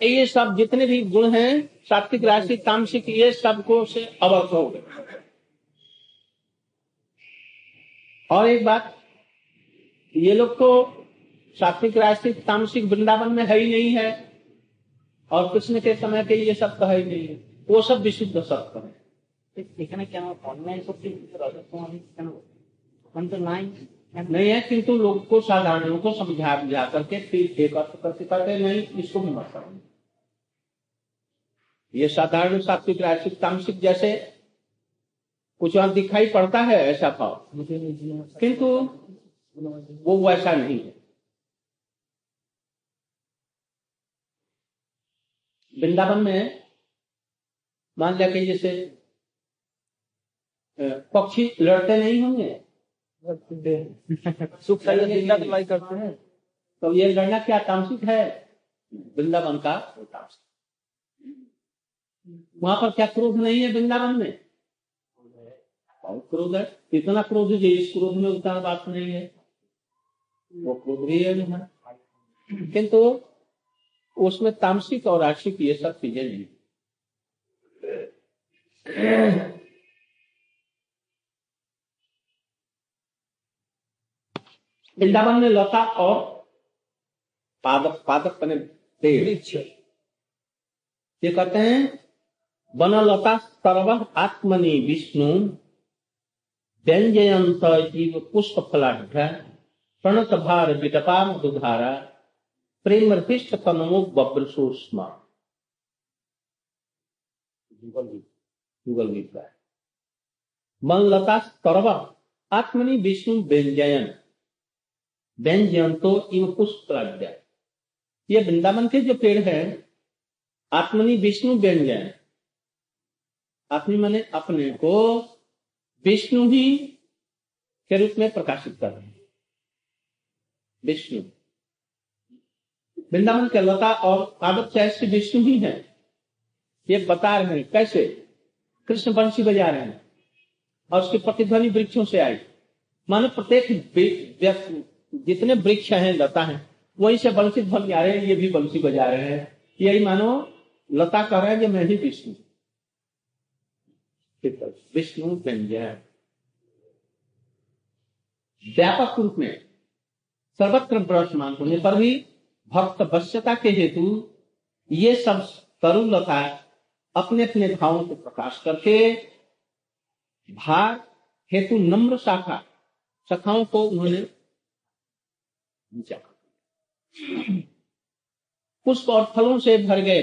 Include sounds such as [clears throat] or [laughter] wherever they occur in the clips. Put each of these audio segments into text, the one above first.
ये सब जितने भी गुण हैं सात्विक राशि तामसिक ये सबको से अवगत हो गए और एक बात ये लोग तो सात्विक राशि तामसिक वृंदावन में है ही नहीं है और कृष्ण के समय के ये सब तो है ही नहीं है वो सब विशुद्ध सत्य है এখানে কেন অন্যায় শক্তি রজতকুমারী কেন ওখানে তো নাই नहीं है किंतु लोग को साधारणों को समझा बुझा करके फिर एक अर्थ करते करते नहीं इसको भी मत ये साधारण सात्विक राशिक तामसिक जैसे कुछ और दिखाई पड़ता है ऐसा भाव किंतु वो वैसा नहीं है। वृंदावन में मान लिया कि जैसे पक्षी लड़ते नहीं होंगे सुख ज़िंदा दिलाई करते हैं। तो ये लड़ना क्या तामसिक है? वृंदावन का वो तामसिक। वहाँ पर क्या क्रोध नहीं है वृंदावन में? बहुत क्रोध है। इतना क्रोध है इस क्रोध में उतना बात नहीं है? वो क्रोध भी है वहाँ। किंतु उसमें तामसिक और राशिक ये सब चीज़ें नहीं वृंदावन में लता और पादप पादप बने पेड़ ये कहते हैं वनलता सर्व आत्मनि विष्णु व्यंजयंत जीव पुष्प फलाढ़ प्रणत भार विटपा मधुधारा प्रेम पृष्ठ तनमो बब्रसूष्मा युगल गीत का है। वनलता सर्व आत्मनि विष्णु व्यंजयन। व्यंजन तो इव पुष्प ये वृंदावन के जो पेड़ है, आत्मनि विष्णु व्यंजन आत्मी माने अपने को विष्णु ही के रूप में प्रकाशित कर रहे हैं। विष्णु। वृंदावन के लता और पादप चैस्य विष्णु ही है। ये बता रहे हैं कैसे? कृष्ण बंशी बजा रहे हैं और उसकी प्रतिध्वनि वृक्षों से आई। मानो प्रत्येक जितने वृक्ष हैं, लता हैं, वहीं से बंसी ध्वनि आ रहे हैं, ये भी बंसी बजा रहे हैं। यही मानो, लता कह रहे हैं कि मैं ही विष्णु। विष्णु व्यापक रूप में, सर्वत्र वर्तमान होने पर भी, भक्त वश्यता के हेतु, ये सब तरुण लता अपने अपने भावों को प्रकाश करके, भार, हेतु नम्र शाखा, शाखाओं को उन्होंने नीचा पुष्प और फलों से भर गए।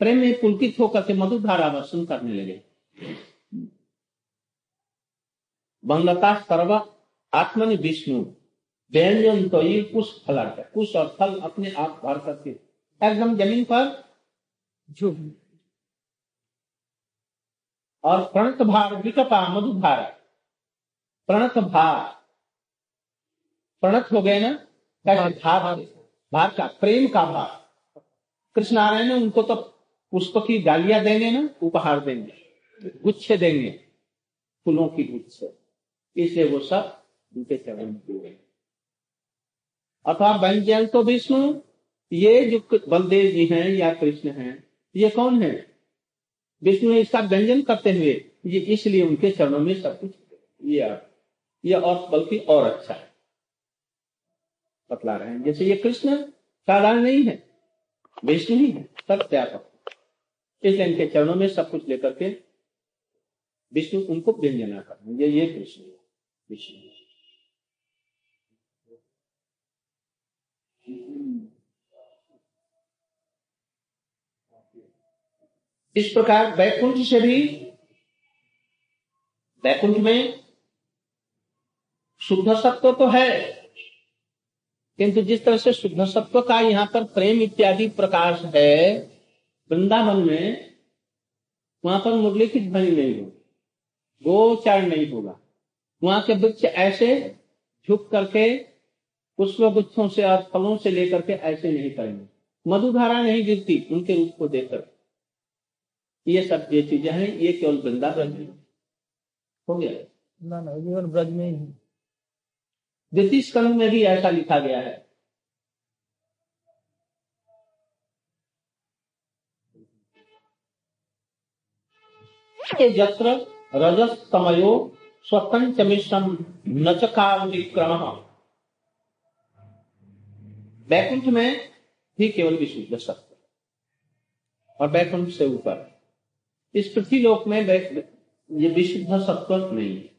प्रेम में पुलकित होकर के मधुधारा वर्षण करने लगे। वनलता सर्व आत्मनि विष्णु, व्यंजन तो ये पुष्प फलाट पुष्प और फल अपने आप भर करके। एकदम ज़मीन पर जो और प्रणत भार विकपा मधु भार प्रणत भार। प्रणत हो गए ना? कैसे भार भार का प्रेम का भाव कृष्ण आ रहे हैं ना उनको तो पुष्प की डालियाँ देंगे ना? उपहार देंगे। गुच्छे देंगे। फूलों की गुच्छे। इसलिए वो सब उनके चरण दिए अथवा व्यंजन तो विष्णु ये जो बलदेव जी हैं या कृष्ण हैं ये कौन है? विष्णु ने इसका व्यंजन करते हुए ये इसलिए उनके चरणों में सब कुछ ये ये अर्थ बल्कि और अच्छा है। बतला रहे हैं। जैसे ये कृष्ण साधारण नहीं है, विष्णु ही है सत्यापक इसलिए इनके चरणों में सब कुछ लेकर के विष्णु उनको व्यंजना कर। ये ये कृष्ण है, विष्णु इस प्रकार वैकुंठ से भी वैकुंठ में शुद्ध सत्व तो है किंतु जिस तरह से शुद्ध सत्व का यहाँ पर प्रेम इत्यादि प्रकाश है, वृंदावन में वहाँ पर मुरली की ध्वनि नहीं होगी गोचारण नहीं होगा। वहाँ के वृक्ष ऐसे झुक करके पुष्प गुच्छों से और फलों से लेकर के ऐसे नहीं करेंगे। मधुधारा नहीं गिरती, उनके रूप को देखकर। ये सब ये चीज़ें हैं, ये केवल वृंदावन में। हो गया? ना ना केवल ब्रज में ही। ज्योतिष कर्म में भी ऐसा लिखा गया है। यत्र रजस्तमयो स्वतंत्र मिश्रम न क्रम बैकुंठ में ही केवल विशुद्ध सत्य और बैकुंठ से ऊपर। इस पृथ्वी लोक में ये विशुद्ध सत्व नहीं है।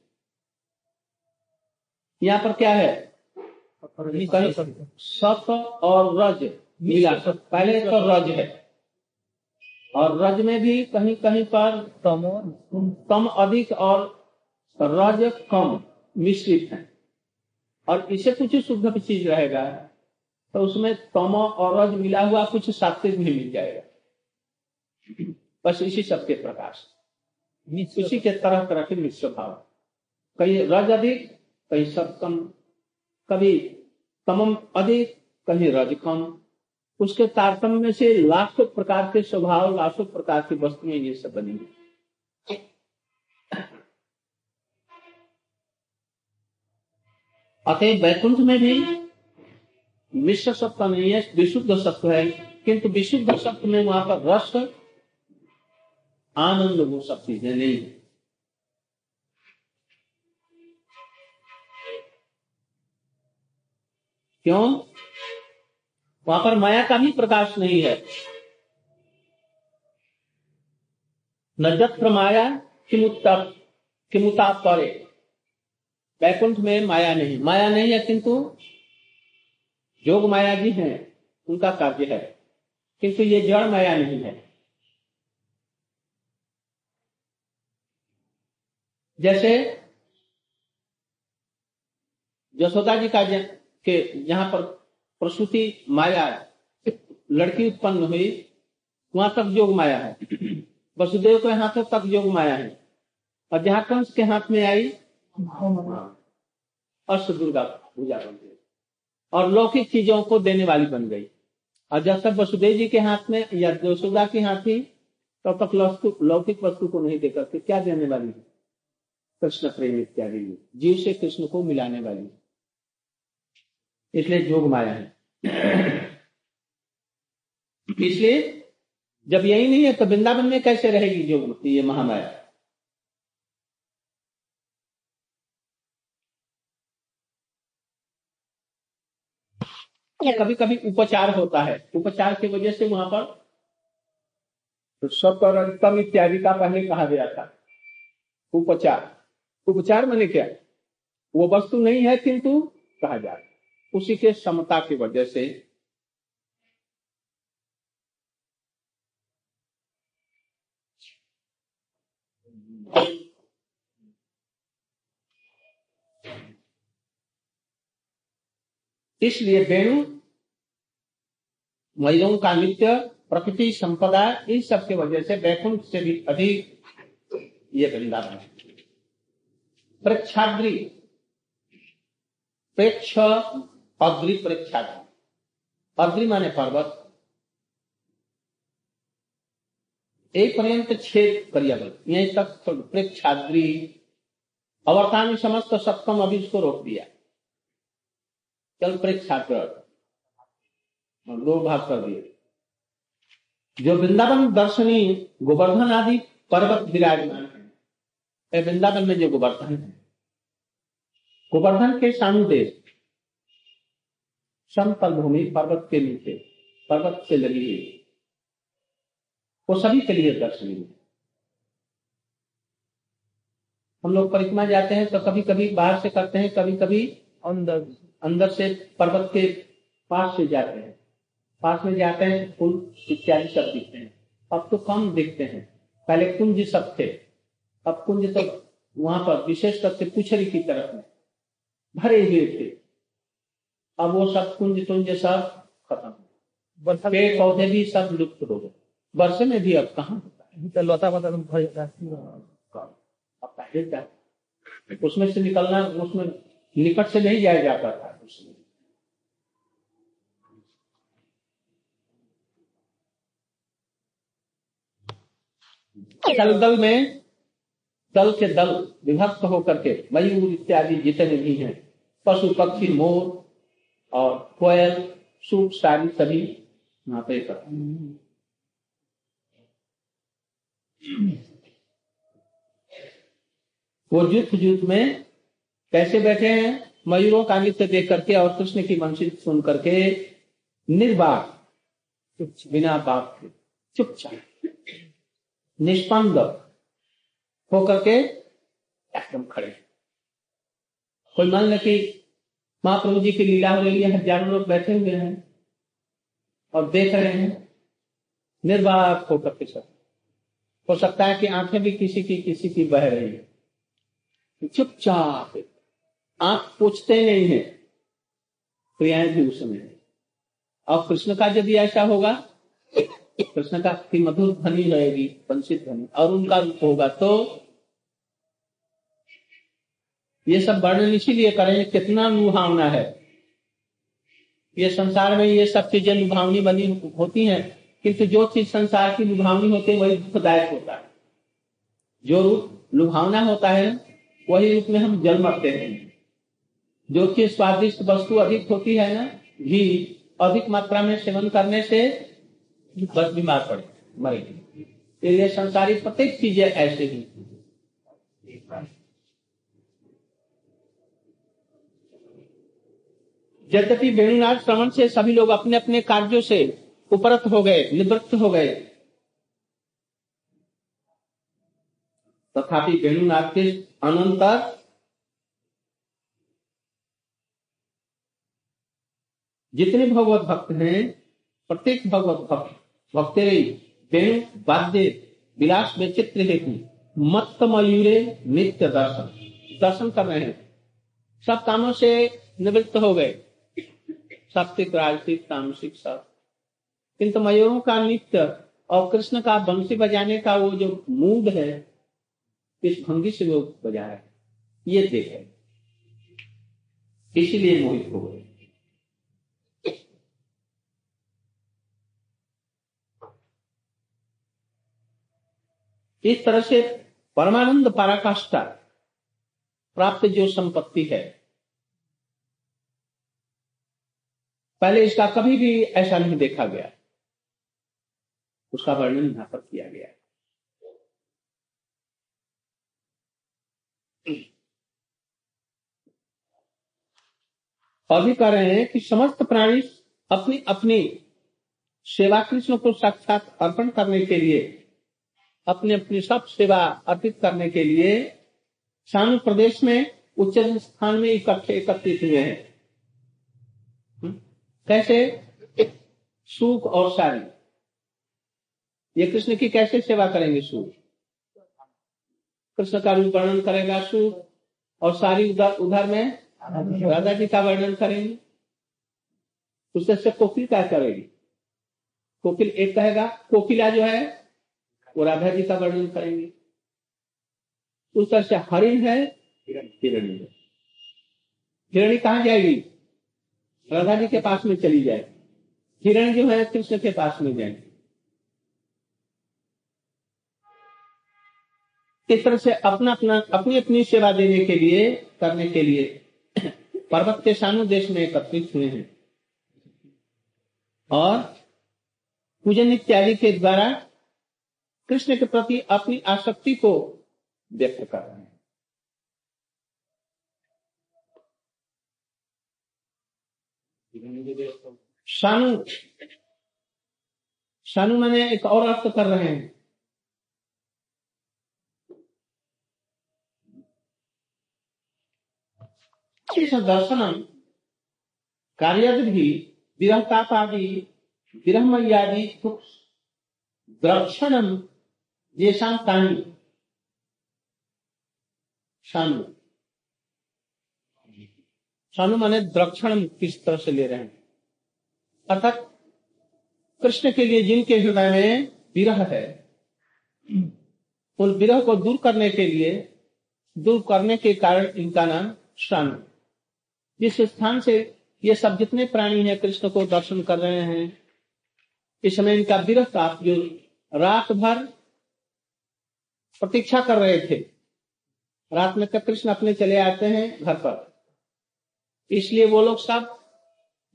यहाँ पर क्या है? सत और रज मिला। पहले तो रज है। और रज में भी कहीं कहीं पर तम तम अधिक और रज कम मिश्रित है। और इसे कुछ शुद्ध चीज़ रहेगा। तो उसमें तम और रज मिला हुआ कुछ सात्विक भी मिल जाएगा। बस इसी सबके प्रकाश। उसी के तरह तरह के मिश्र भाव। कहीं रज अधिक कहीं सब कम, कभी तमम, अधिक, कहीं रज कम। उसके तारतम्य से लाखों प्रकार के स्वभाव, लाखों प्रकार की वस्तुएँ ये सब बनी अतः वैकुंठ में भी मिश्र सत्व नहीं है, विशुद्ध सत्व है, किंतु विशुद्ध सत्व में वहाँ पर रस, आनंद वो सब चीज़ें नहीं है। क्यों? वहाँ पर माया का भी प्रकाश नहीं है। नजत्र माया किमुत्ता किमुता परे बैकुंठ में माया नहीं। माया नहीं है किंतु जोग माया जी हैं, उनका कार्य है। किंतु ये जड़ माया नहीं है। जैसे यशोदा जी का के जहाँ पर प्रसूति माया लड़की उत्पन्न हुई, वहाँ तक योग माया है। वसुदेव के हाथों तक योग माया है। और जहाँ कंस के हाथ में आई अष्ट दुर्गा पूजा बन गई। और लौकिक चीज़ों को देने वाली बन गई। और जब तक वसुदेव जी के हाथ में या यशोदा के हाथ थी तब तक लौकिक वस्तु को नहीं देकर क्या देने वाली है। कृष्ण प्रेम इत्यादि जीव से कृष्ण को मिलाने वाली इसलिए जोग माया है। इसलिए जब यही नहीं है तो वृंदावन में कैसे रहेगी जोग ये महामाया? कभी कभी उपचार होता है। उपचार की वजह से वहाँ पर तो सत्व इत्यादि का पहले कहा गया था। उपचार। उपचार मैंने क्या? वो वस्तु नहीं है किंतु कहा जाए उसी के समता की वजह से इसलिए वेणु महिलाओं का नित्य, प्रकृति, संपदा, इन सब के वजह से वैकुंठ से भी अधिक ये वृंदावन है। प्रेक्षाग्री प्रेक्ष अग्रि प्रेक्षाग्री अग्रि माने पर्वत। एक पर्यंत छेद करिएगा यहीं तक प्रेक्षाग्री अवर्तानी समस्त सप्तम अभी इसको रोक दिया। चल प्रेक्षाग्र दो भाग कर दिए। जो वृंदावन दर्शनी गोवर्धन आदि पर्वत विराजमान है वृंदावन में जो गोवर्धन है, गोवर्धन के सानुदेश समतल भूमि पर्वत के नीचे पर्वत से लगी हुई। वो सभी के लिए दर्शनीय है। हम लोग परिक्रमा जाते हैं तो कभी कभी बाहर से करते हैं कभी कभी अंदर। अंदर से पर्वत के पास से जाते हैं। पास में जाते हैं फूल इत्यादि सब दिखते हैं। अब तो कम दिखते हैं। पहले कुंज सब थे। अब कुंज तो वहाँ पर विशेष करके पुछरी की तरफ़ में भरे हुए थे। अब वो सब कुंज तुंज सब खत्म पेड़ पौधे भी सब लुप्त हो गए। वर्षे में भी अब कहा होता है? तो पता अब पहले क्या उसमें से निकलना उसमें निकट से नहीं जाया जाता था उसमें। दल दल में दल के दल विभक्त होकर के मयूर इत्यादि जितने भी हैं पशु पक्षी मोर और कोयल सूप सारी सभी वहाँ पे वो जुत जुत में कैसे बैठे हैं? मयूरों का नृत्य देख करके और कृष्ण की वंशी सुन करके निर्बाक बिना बाप के, चुपचाप निष्पन्द होकर के एकदम खड़े। कोई मान ले कि महाप्रभु जी की लीला हो रही है हज़ारों लोग बैठे हुए हैं और देख रहे हैं। निर्वाक होकर के सब हो सकता है कि आँखें भी किसी की किसी की बह रही है। चुपचाप आँख पूछते नहीं है। क्रियाएँ भी उसमें और कृष्ण का यदि ऐसा होगा, कृष्ण का मधुर ध्वनि रहेगी वंशित ध्वनि, और उनका रूप होगा तो ये सब वर्णन इसीलिए करें कितना लुभावना है। ये संसार में ये सब चीज़ें लुभावनी बनी होती हैं, किंतु जो चीज़ संसार की लुभावनी होती है, वही दुखदायक होता है। जो रूप लुभावना होता है, वही रूप में हम जल मरते हैं। जो चीज़ स्वादिष्ट वस्तु अधिक होती है ना, घी, अधिक मात्रा में सेवन करने से बस बीमार पड़े मरेगी इसलिए संसारिक प्रत्येक चीज़ें ऐसे ही। यद्यपि वेणुनाथ श्रवण से सभी लोग अपने अपने कार्यों से उपरत हो गए, निवृत्त हो गए। तथापि वेणुनाथ के अनंतर जितने भगवत भक्त हैं, प्रत्येक भगवत भक्त, भक्ते वेणु वाद्य विलास में चित्र हेतु मत मयूरे नित्य दर्शन दर्शन कर रहे हैं। सब कामों से निवृत्त हो गए। सात्विक राजसिक तामसिक सब किंतु मयूरों का नित्य और कृष्ण का बंसी बजाने का वो जो मूड है, इस भंगी से वो बजा है। ये देखे इसीलिए मोहित हो गए। इस तरह से परमानंद पराकाष्ठा प्राप्त जो संपत्ति है पहले इसका कभी भी ऐसा नहीं देखा गया उसका वर्णन यहाँ पर किया गया और भी कह रहे हैं कि समस्त प्राणी अपनी अपनी सेवा कृष्ण को साक्षात अर्पण करने के लिए अपनी अपनी सब सेवा अर्पित करने के लिए शानु प्रदेश में उच्च स्थान में इकट्ठे एकत्रित हुए हैं? कैसे? सुख और सारी ये कृष्ण की कैसे सेवा करेंगे सुख? कृष्ण का रूप वर्णन करेगा सुख और सारी उधर उधर में राधा जी का वर्णन करेंगे। उससे से कोकिल क्या करेगी। कोकिल एक कहेगा, कोकिला जो है, वो राधा जी का वर्णन करेंगे। उस तरह से हरिण है हिरणी हिरणी कहा जाएगी? राधा जी के पास में चली जाए। हिरण जो है, कृष्ण के पास में जाए। इस तरह से अपना अपना अपनी अपनी सेवा देने के लिए, करने के लिए [clears throat] पर्वत के शानु देश में एकत्रित हुए हैं। और पूजन इत्यादि के द्वारा कृष्ण के प्रति अपनी आसक्ति को व्यक्त कर रहे हैं। शानु शानु मैंने एक और अर्थ कर रहे हैं। दर्शनम कार्य भी विरहतापादि विरहमयादि द्रक्षणम येषाम तानी। शानु शानु माने द्रक्षण किस तरह से ले रहे हैं। अर्थात, कृष्ण के लिए जिनके हृदय में विरह है, उन विरह को दूर करने के लिए, दूर करने के कारण इनका नाम शानु जिस स्थान से ये सब जितने प्राणी हैं कृष्ण को दर्शन कर रहे हैं, इस समय इनका विरह का जो रात भर प्रतीक्षा कर रहे थे, रात में तक कृष्ण अपने चले आते हैं घर पर। इसलिए वो लोग सब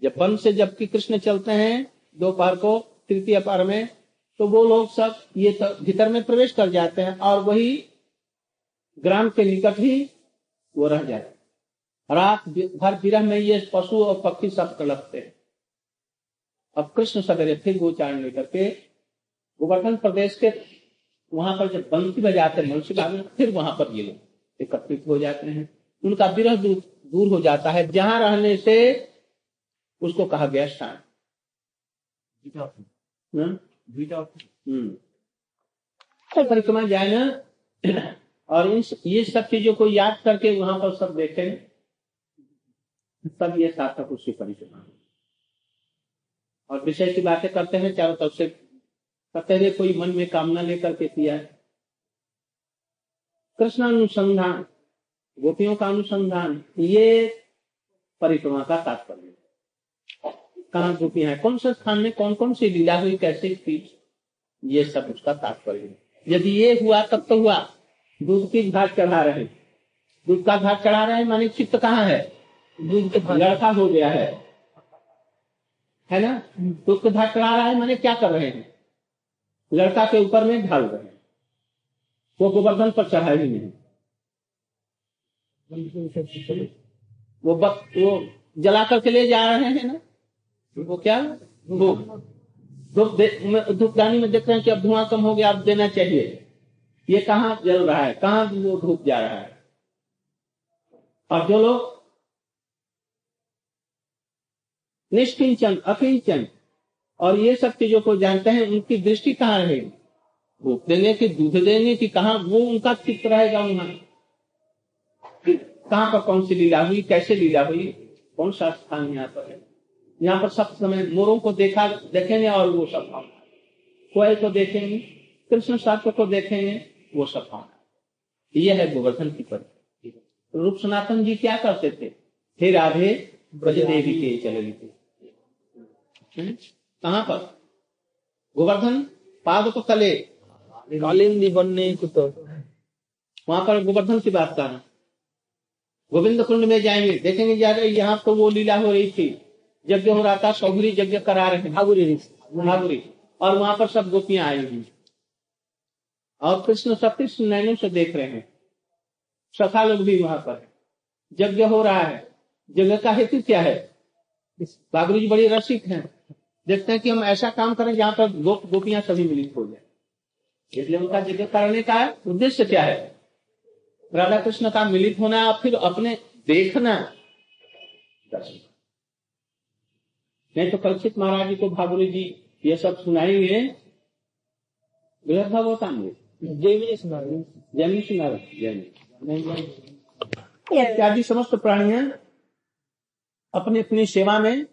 जब वन से जबकि कृष्ण चलते हैं दोपहर को तृतीय पार में तो वो लोग सब ये भीतर में प्रवेश कर जाते हैं और वही ग्राम के निकट ही वो रह जाए रात भर विरह में ये पशु और पक्षी सब तड़पते हैं। अब कृष्ण सवेरे फिर गोचारण लेकर के गोवर्धन प्रदेश के वहाँ पर जब बंसी बजाते हैं मनुष्य फिर वहाँ पर ये लोग एकत्रित हो जाते हैं। उनका विरह दूर, दूर हो जाता है जहाँ रहने से उसको कहा गया स्थान हम्म? हम्म। परिक्रमा जाए ना और इन ये सब चीज़ों को याद करके वहाँ पर सब देखें तब ये सार्थक उसकी परिक्रमा और विषय की बातें करते हैं चारों तरफ़ से कहते हैं कोई मन में कामना लेकर के किया है। कृष्णानुसंधान गोपियों का अनुसंधान, ये परिक्रमा का तात्पर्य कहा गोपियाँ हैं? कौन से स्थान में कौन कौन सी लीला हुई, कैसे थी ये सब उसका तात्पर्य यदि ये हुआ, तब तो हुआ। दूध की घाट चढ़ा रहे? दूध का घाट चढ़ा रहे मानी चित्त कहाँ है? दूध के लड़का हो गया है। है ना? दूध के घाट चढ़ा रहा है मैंने क्या कर रहे हैं? लड़का के ऊपर में ढाल रहे हैं। वो गोवर्धन पर चढ़ा ही नहीं। वो बक, वो जला करके ले जा रहे हैं ना? वो क्या? धूप। धूप धूपदानी में देख रहे हैं कि अब धुआँ कम हो गया अब देना चाहिए। ये कहाँ जल रहा है? कहाँ वो धूप जा रहा है? और जो लोग निष्किंचन अकिंचन और ये सब चीज़ों को जानते हैं उनकी दृष्टि कहाँ रहेगी? धूप देने की दूध देने की कहा? वो उनका चित्त रहेगा वहाँ। कहाँ पर कौन सी लीला हुई कैसे लीला हुई कौन सा स्थान यहाँ पर है? यहाँ पर सब समय मोरों को देखा देखेंगे और वो सब भावना कोयल को देखेंगे कृष्ण शास्त्र को देखेंगे वो सब भावना यह है गोवर्धन की परिधि रूप सनातन जी क्या करते थे? हे राधे ब्रज देवी के चले थे। हम्म? कहाँ पर? गोवर्धन पाद को तले। कालिंदी बनने तो। वहाँ पर गोवर्धन की बात कर गोविंद कुंड में जाएँगे देखेंगे रहे यहाँ तो वो लीला हो रही थी। यज्ञ हो रहा था सौगरी यज्ञ करा रहे भागुरी भागुरी और वहाँ पर सब गोपियाँ हुई। और कृष्ण सतीश नैनों से देख रहे हैं। सखा लोग भी वहाँ पर है। यज्ञ हो रहा है। यज्ञ का हेतु क्या है? बाबरू जी बड़ी रसिक हैं। देखते हैं कि हम ऐसा काम करें जहाँ पर गो, गोपियाँ सभी मिलित हो जाए। इसलिए उनका यज्ञ करने का उद्देश्य क्या है? राधा कृष्ण का मिलित होना और फिर अपने देखना। नहीं तो कलचित महाराज जी को भागुरी जी ये सब सुनाएँगे। जैमिनी सुना सुना इत्यादि समस्त प्राणियाँ अपनी अपनी सेवा में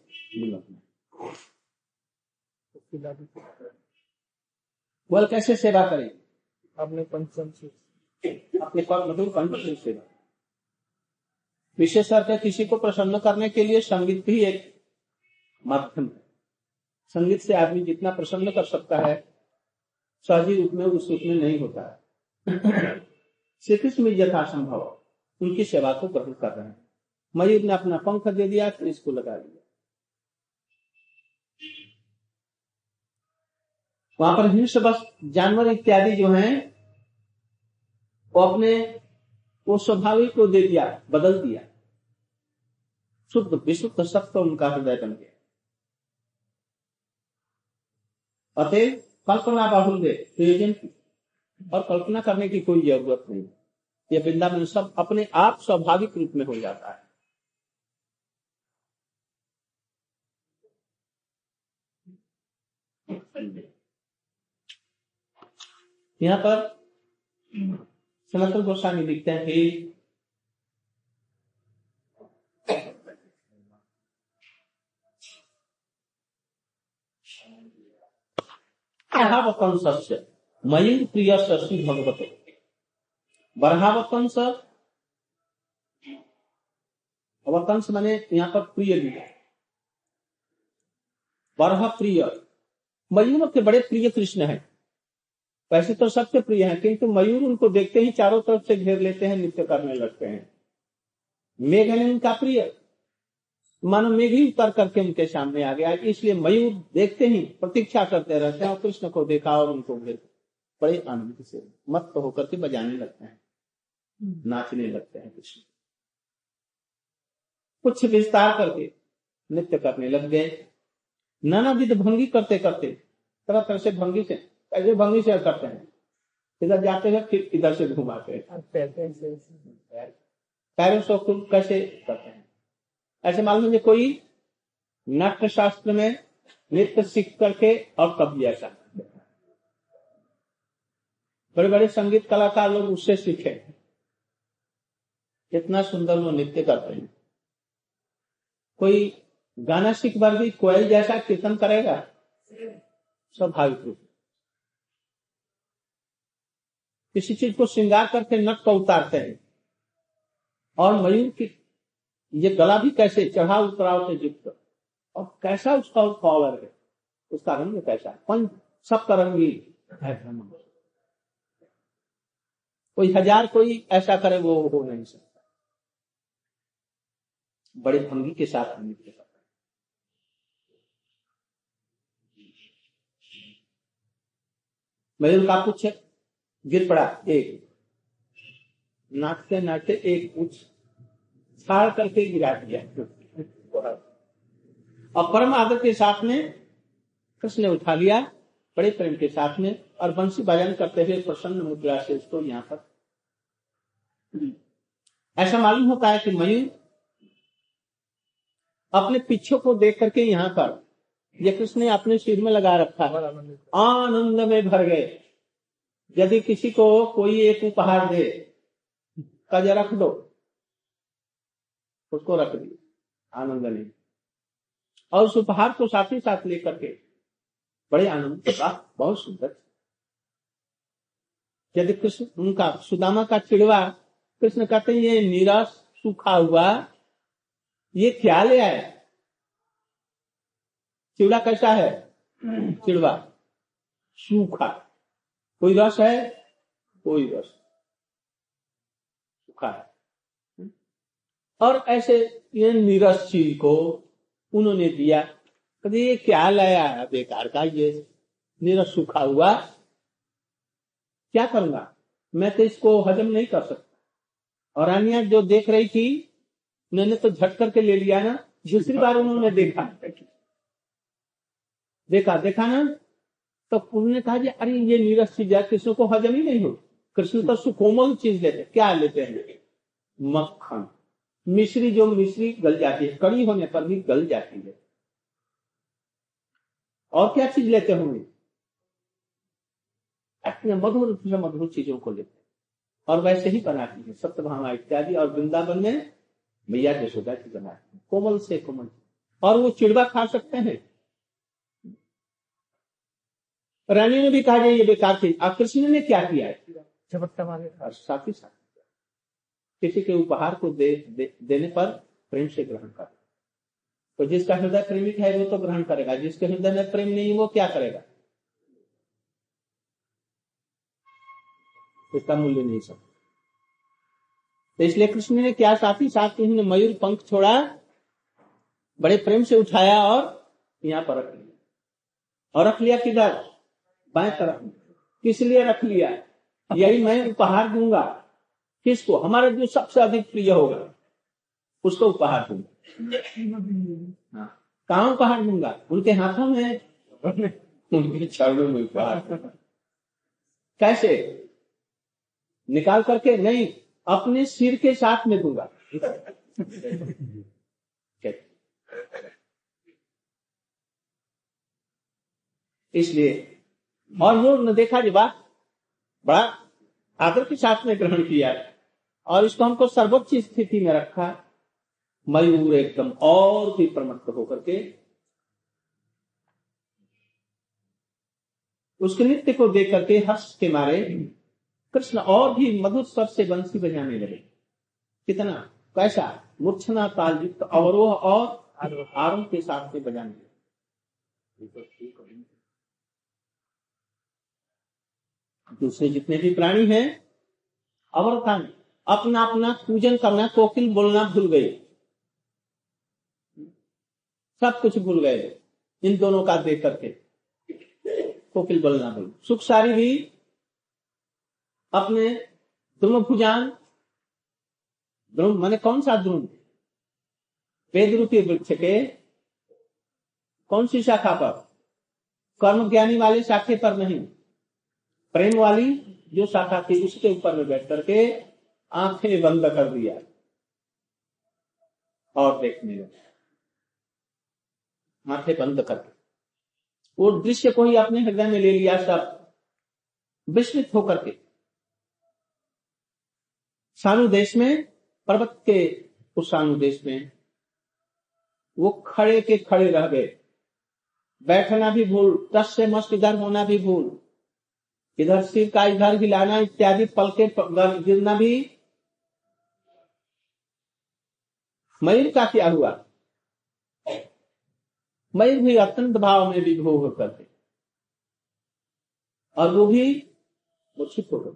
बोल कैसे सेवा करें? अपने पंचम से अपने मधुर कंठ से सेवा विशेष करके किसी को प्रसन्न करने के लिए संगीत भी एक माध्यम है। संगीत से आदमी जितना प्रसन्न कर सकता है, सहजी रूप में उस रूप में नहीं होता है। श्री कृष्ण में यथासंभव उनकी सेवा को ग्रहण कर रहे हैं। मयूर ने अपना पंख दे दिया, फिर इसको लगा दिया वहाँ पर हिंस बस जानवर इत्यादि जो हैं वो अपने, वो स्वाभाविक को दे दिया, बदल दिया। शुद्ध, विशुद्ध सत्य उनका हृदय बन गया। अतः कल्पना की। और कल्पना करने की कोई ज़रूरत नहीं। ये वृंदावन सब अपने आप स्वाभाविक रूप में हो जाता है। यहाँ पर सनातन गोस्वामी लिखते हैं कि बरहावतंस मयूर प्रिय श्री भगवत। बरहावतंस अवतंस मैंने यहाँ पर प्रिय लिखा बरह प्रिय। मयूर के बड़े प्रिय कृष्ण है। वैसे तो सबके प्रिय हैं, किंतु मयूर उनको देखते ही चारों तरफ़ से घेर लेते हैं, नृत्य करने लगते हैं। मेघ ने उनका प्रिय। मानो मेघ ही उतर करके उनके सामने आ गया। इसलिए मयूर देखते ही प्रतीक्षा करते रहते हैं और कृष्ण को देखा और उनको घेर बड़े आनंद से मत होकर के बजाने लगते हैं। नाचने लगते हैं कृष्ण। कुछ विस्तार करके नृत्य करने लग गए। नाना नानाविध भंगी करते करते तरह तरह से भंगी से ऐसे भंगी से करते हैं। इधर जाते हैं फिर इधर से घुमाते हैं। खुद कैसे करते हैं? ऐसे मालूम मुझे कोई नाट्य शास्त्र में नृत्य सीख करके और कब ऐसा बड़े बड़े संगीत कलाकार लोग उससे सीखे। कितना सुंदर वो नृत्य करते हैं। कोई गाना सीख बार भी कोयल जैसा कीर्तन करेगा? स्वाभाविक रूप से। किसी चीज़ को श्रृंगार करके नट को उतारते हैं। और मयूर की ये गला भी कैसे चढ़ाव उतराव से युक्त? और कैसा उसका पावर है? उसका रंग कैसा है? पंच सबका रंगी है कोई हज़ार कोई ऐसा करे वो हो नहीं सकता। बड़े भंगी के साथ नृत्य करता मयूर का कुछ गिर पड़ा एक। नाचते नाचते एक कुछ छाड़ करके गिरा दिया। और परम आदर के साथ में कृष्ण ने उठा लिया बड़े प्रेम के साथ में और बंसी बजान करते हुए प्रसन्न मुद्रा से उसको यहाँ पर ऐसा मालूम होता है कि मयूर अपने पीछे को देख करके यहाँ पर ये कृष्ण ने अपने सिर में लगा रखा है। आनंद में भर गए। यदि किसी को कोई एक उपहार दे कज रख दो उसको रख दिया आनंद नहीं। और उस उपहार को साथ ही साथ लेकर के बड़े आनंद के साथ बहुत सुंदर। यदि कृष्ण उनका सुदामा का चिड़वा कृष्ण कहते हैं ये नीरस सूखा हुआ ये क्या ले आया चिड़वा कैसा है? चिड़वा सूखा। कोई रस है? कोई रस। सूखा है। और ऐसे ये नीरस चीज़ को उन्होंने दिया। कहते, ये क्या लाया है? बेकार का ये। नीरस सूखा हुआ। क्या करूँगा? मैं तो इसको हजम नहीं कर सकता। और रानिया जो देख रही थी, मैंने तो झट करके ले लिया ना। दूसरी बार उन्होंने देखा। देखा देखा ना? तो उन्होंने कहा अरे ये नीरस चीज़ है कृष्ण को हजम ही नहीं हो कृष्ण तो सुकोमल चीज़ लेते क्या लेते हैं? मक्खन। मिश्री जो मिश्री गल जाती है, कड़ी होने पर भी गल जाती है। और क्या चीज़ लेते होंगे? अपने मधुर से मधुर चीज़ों को लेते और वैसे ही बनाती है। सप्तभामा इत्यादि और वृंदावन में मैया यशोदा की बनाती है। कोमल से कोमल। और वो चिड़वा खा सकते हैं? रानी ने भी कहा ये बेकार थी अब कृष्ण ने क्या किया है? झपट्टा मारे और साथ ही साथ किसी के उपहार को दे, दे, देने पर प्रेम से ग्रहण कर। तो जिसका हृदय प्रेमिक है वो तो ग्रहण करेगा। जिसके हृदय में प्रेम नहीं वो क्या करेगा? इसका मूल्य नहीं सकता तो इसलिए कृष्ण ने क्या साथ ही साथ उन्होंने मयूर पंख छोड़ा बड़े प्रेम से उठाया और यहाँ पर रख लिया। और रख लिया किधर? बाएँ तरफ़। किस लिए रख लिया यही मैं उपहार दूँगा। किसको? हमारा जो सबसे अधिक प्रिय होगा। उसको उपहार दूँगा। हाँ। कहा उपहार दूँगा? उनके हाथों में? उनके चरणों में उपहार। कैसे? निकाल करके? नहीं, अपने सिर के साथ में दूँगा। इसलिए और वो न देखा जी वाह बड़ा आदर के साथ में ग्रहण किया। और इसको हमको सर्वोच्च स्थिति में रखा। मयूर एकदम और भी प्रमत्त होकर के उसके नृत्य को देख करके हर्ष के मारे कृष्ण और भी मधुर स्वर से बंसी बजाने लगे। कितना? कैसा? मूर्छना ताल युक्त अवरोह और आरोह। के साथ में बजाने लगे। दूसरे जितने भी प्राणी हैं, अवरतान अपना अपना पूजन करना, कोकिल बोलना भूल गए। सब कुछ भूल गए, इन दोनों का देख करके। कोकिल बोलना भूल। सुख सारी भी अपने दोनों भुजान द्रोण माने कौन सा द्रोण? वेद रूपी वृक्ष के कौन सी शाखा पर? कर्म ज्ञानी वाले शाखे पर नहीं। प्रेम वाली जो शाखा थी, उसके ऊपर में बैठ करके आँखें बंद कर दिया। और देखने लगे। आँखें बंद करके वो दृश्य को ही अपने हृदय में ले लिया, सब विस्मित होकर के। सानु देश में, पर्वत के उस सानु देश में वो खड़े के खड़े रह गए। बैठना भी भूल टस से मस्त इधर होना भी भूल। इधर सिर का इधर हिलाना इत्यादि पल के गिरना भी। मयूर का क्या हुआ? मयूर भी अत्यंत भाव में विभो होकर के और वो भी मूर्छित हो गए।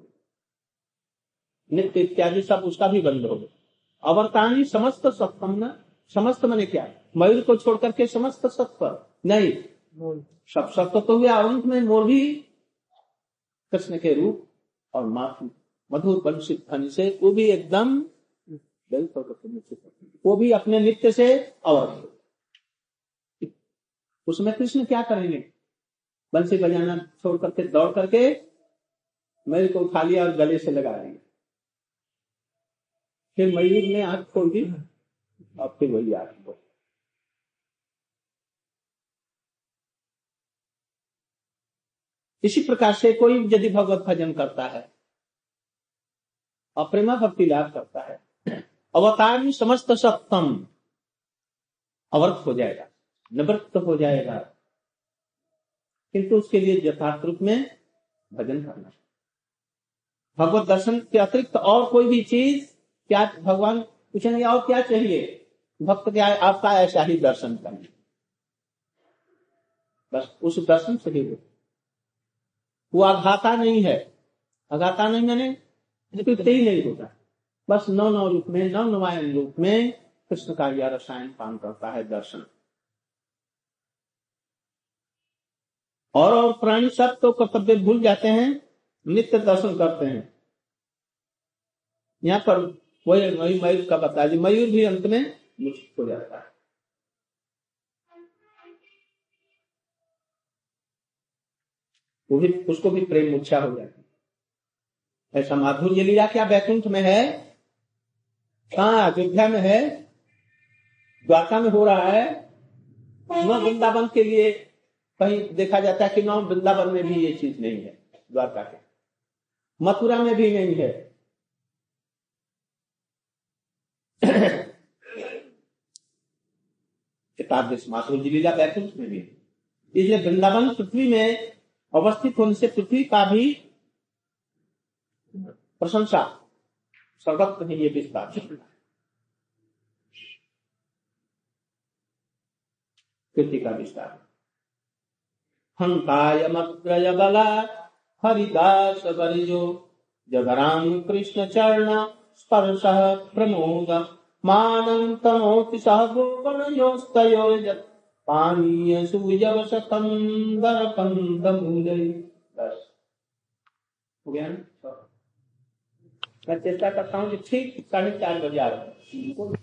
नित्य इत्यादि सब उसका भी बंद हो गया अवर्तानी समस्त सत्तम न समस्त मैंने क्या? मयूर को छोड़ करके समस्त सत्व नहीं। सब सत्व तो हुआ अंत में मोर भी कृष्ण के रूप और माथु मधुर वंशित ध्वनि से वो भी एकदम। वो भी अपने नित्य से अवध उसमें कृष्ण क्या करेंगे? बंसी बजाना छोड़ करके, दौड़ करके मयूर को उठा लिया और गले से लगा दिया फिर मयूर ने आँख खोल दी और फिर वही आँख खोल इसी प्रकार से कोई यदि भगवत भजन करता है और भक्ति लाभ करता है, अवतार में समस्त सप्तम अवर्त हो जाएगा, निवृत्त हो जाएगा। किंतु उसके लिए यथार्थ रूप में भजन करना भगवत दर्शन के अतिरिक्त और कोई भी चीज़, क्या भगवान पूछेंगे और क्या चाहिए? भक्त क्या आपका ऐसा ही दर्शन करना। बस उस दर्शन से ही हो वो आघाता नहीं है। आघाता नहीं मैंने तृप्ति ही नहीं होता। बस नौ नौ रूप में नव नवायन रूप में कृष्ण का यह रसायन पान करता है दर्शन। और और प्राणी सब तो कर्तव्य भूल जाते हैं, नित्य दर्शन करते हैं। यहाँ पर वही वही मयूर का बता दी मयूर भी अंत में मुझको हो जाता है। वो भी, उसको भी प्रेम मूर्छा हो जाती है। ऐसा माधुर्य लीला क्या बैकुंठ में है? कहा? अयोध्या में है? द्वारका में हो रहा है? न वृंदावन के लिए कहीं देखा जाता है कि न वृंदावन में भी ये चीज़ नहीं है, द्वारका के। मथुरा में भी नहीं है। [coughs] माधुर्य लीला बैकुंठ में भी इसलिए वृंदावन पृथ्वी में अवस्थित होने से पृथ्वी का भी प्रशंसा सर्वत्र है ये विस्तार। कृति का विस्तार। हंकाय मग्रय बला, हरिदास बरिजो जगराम कृष्ण चरण, स्पर्श प्रमोद, मानंतमोति सह गोगणयोस्तयोजत पानीय कंद मूलय बस। हो गया ना? मैं चेष्टा करता हूँ कि ठीक साढ़े चार बजे आ रहा हूँ।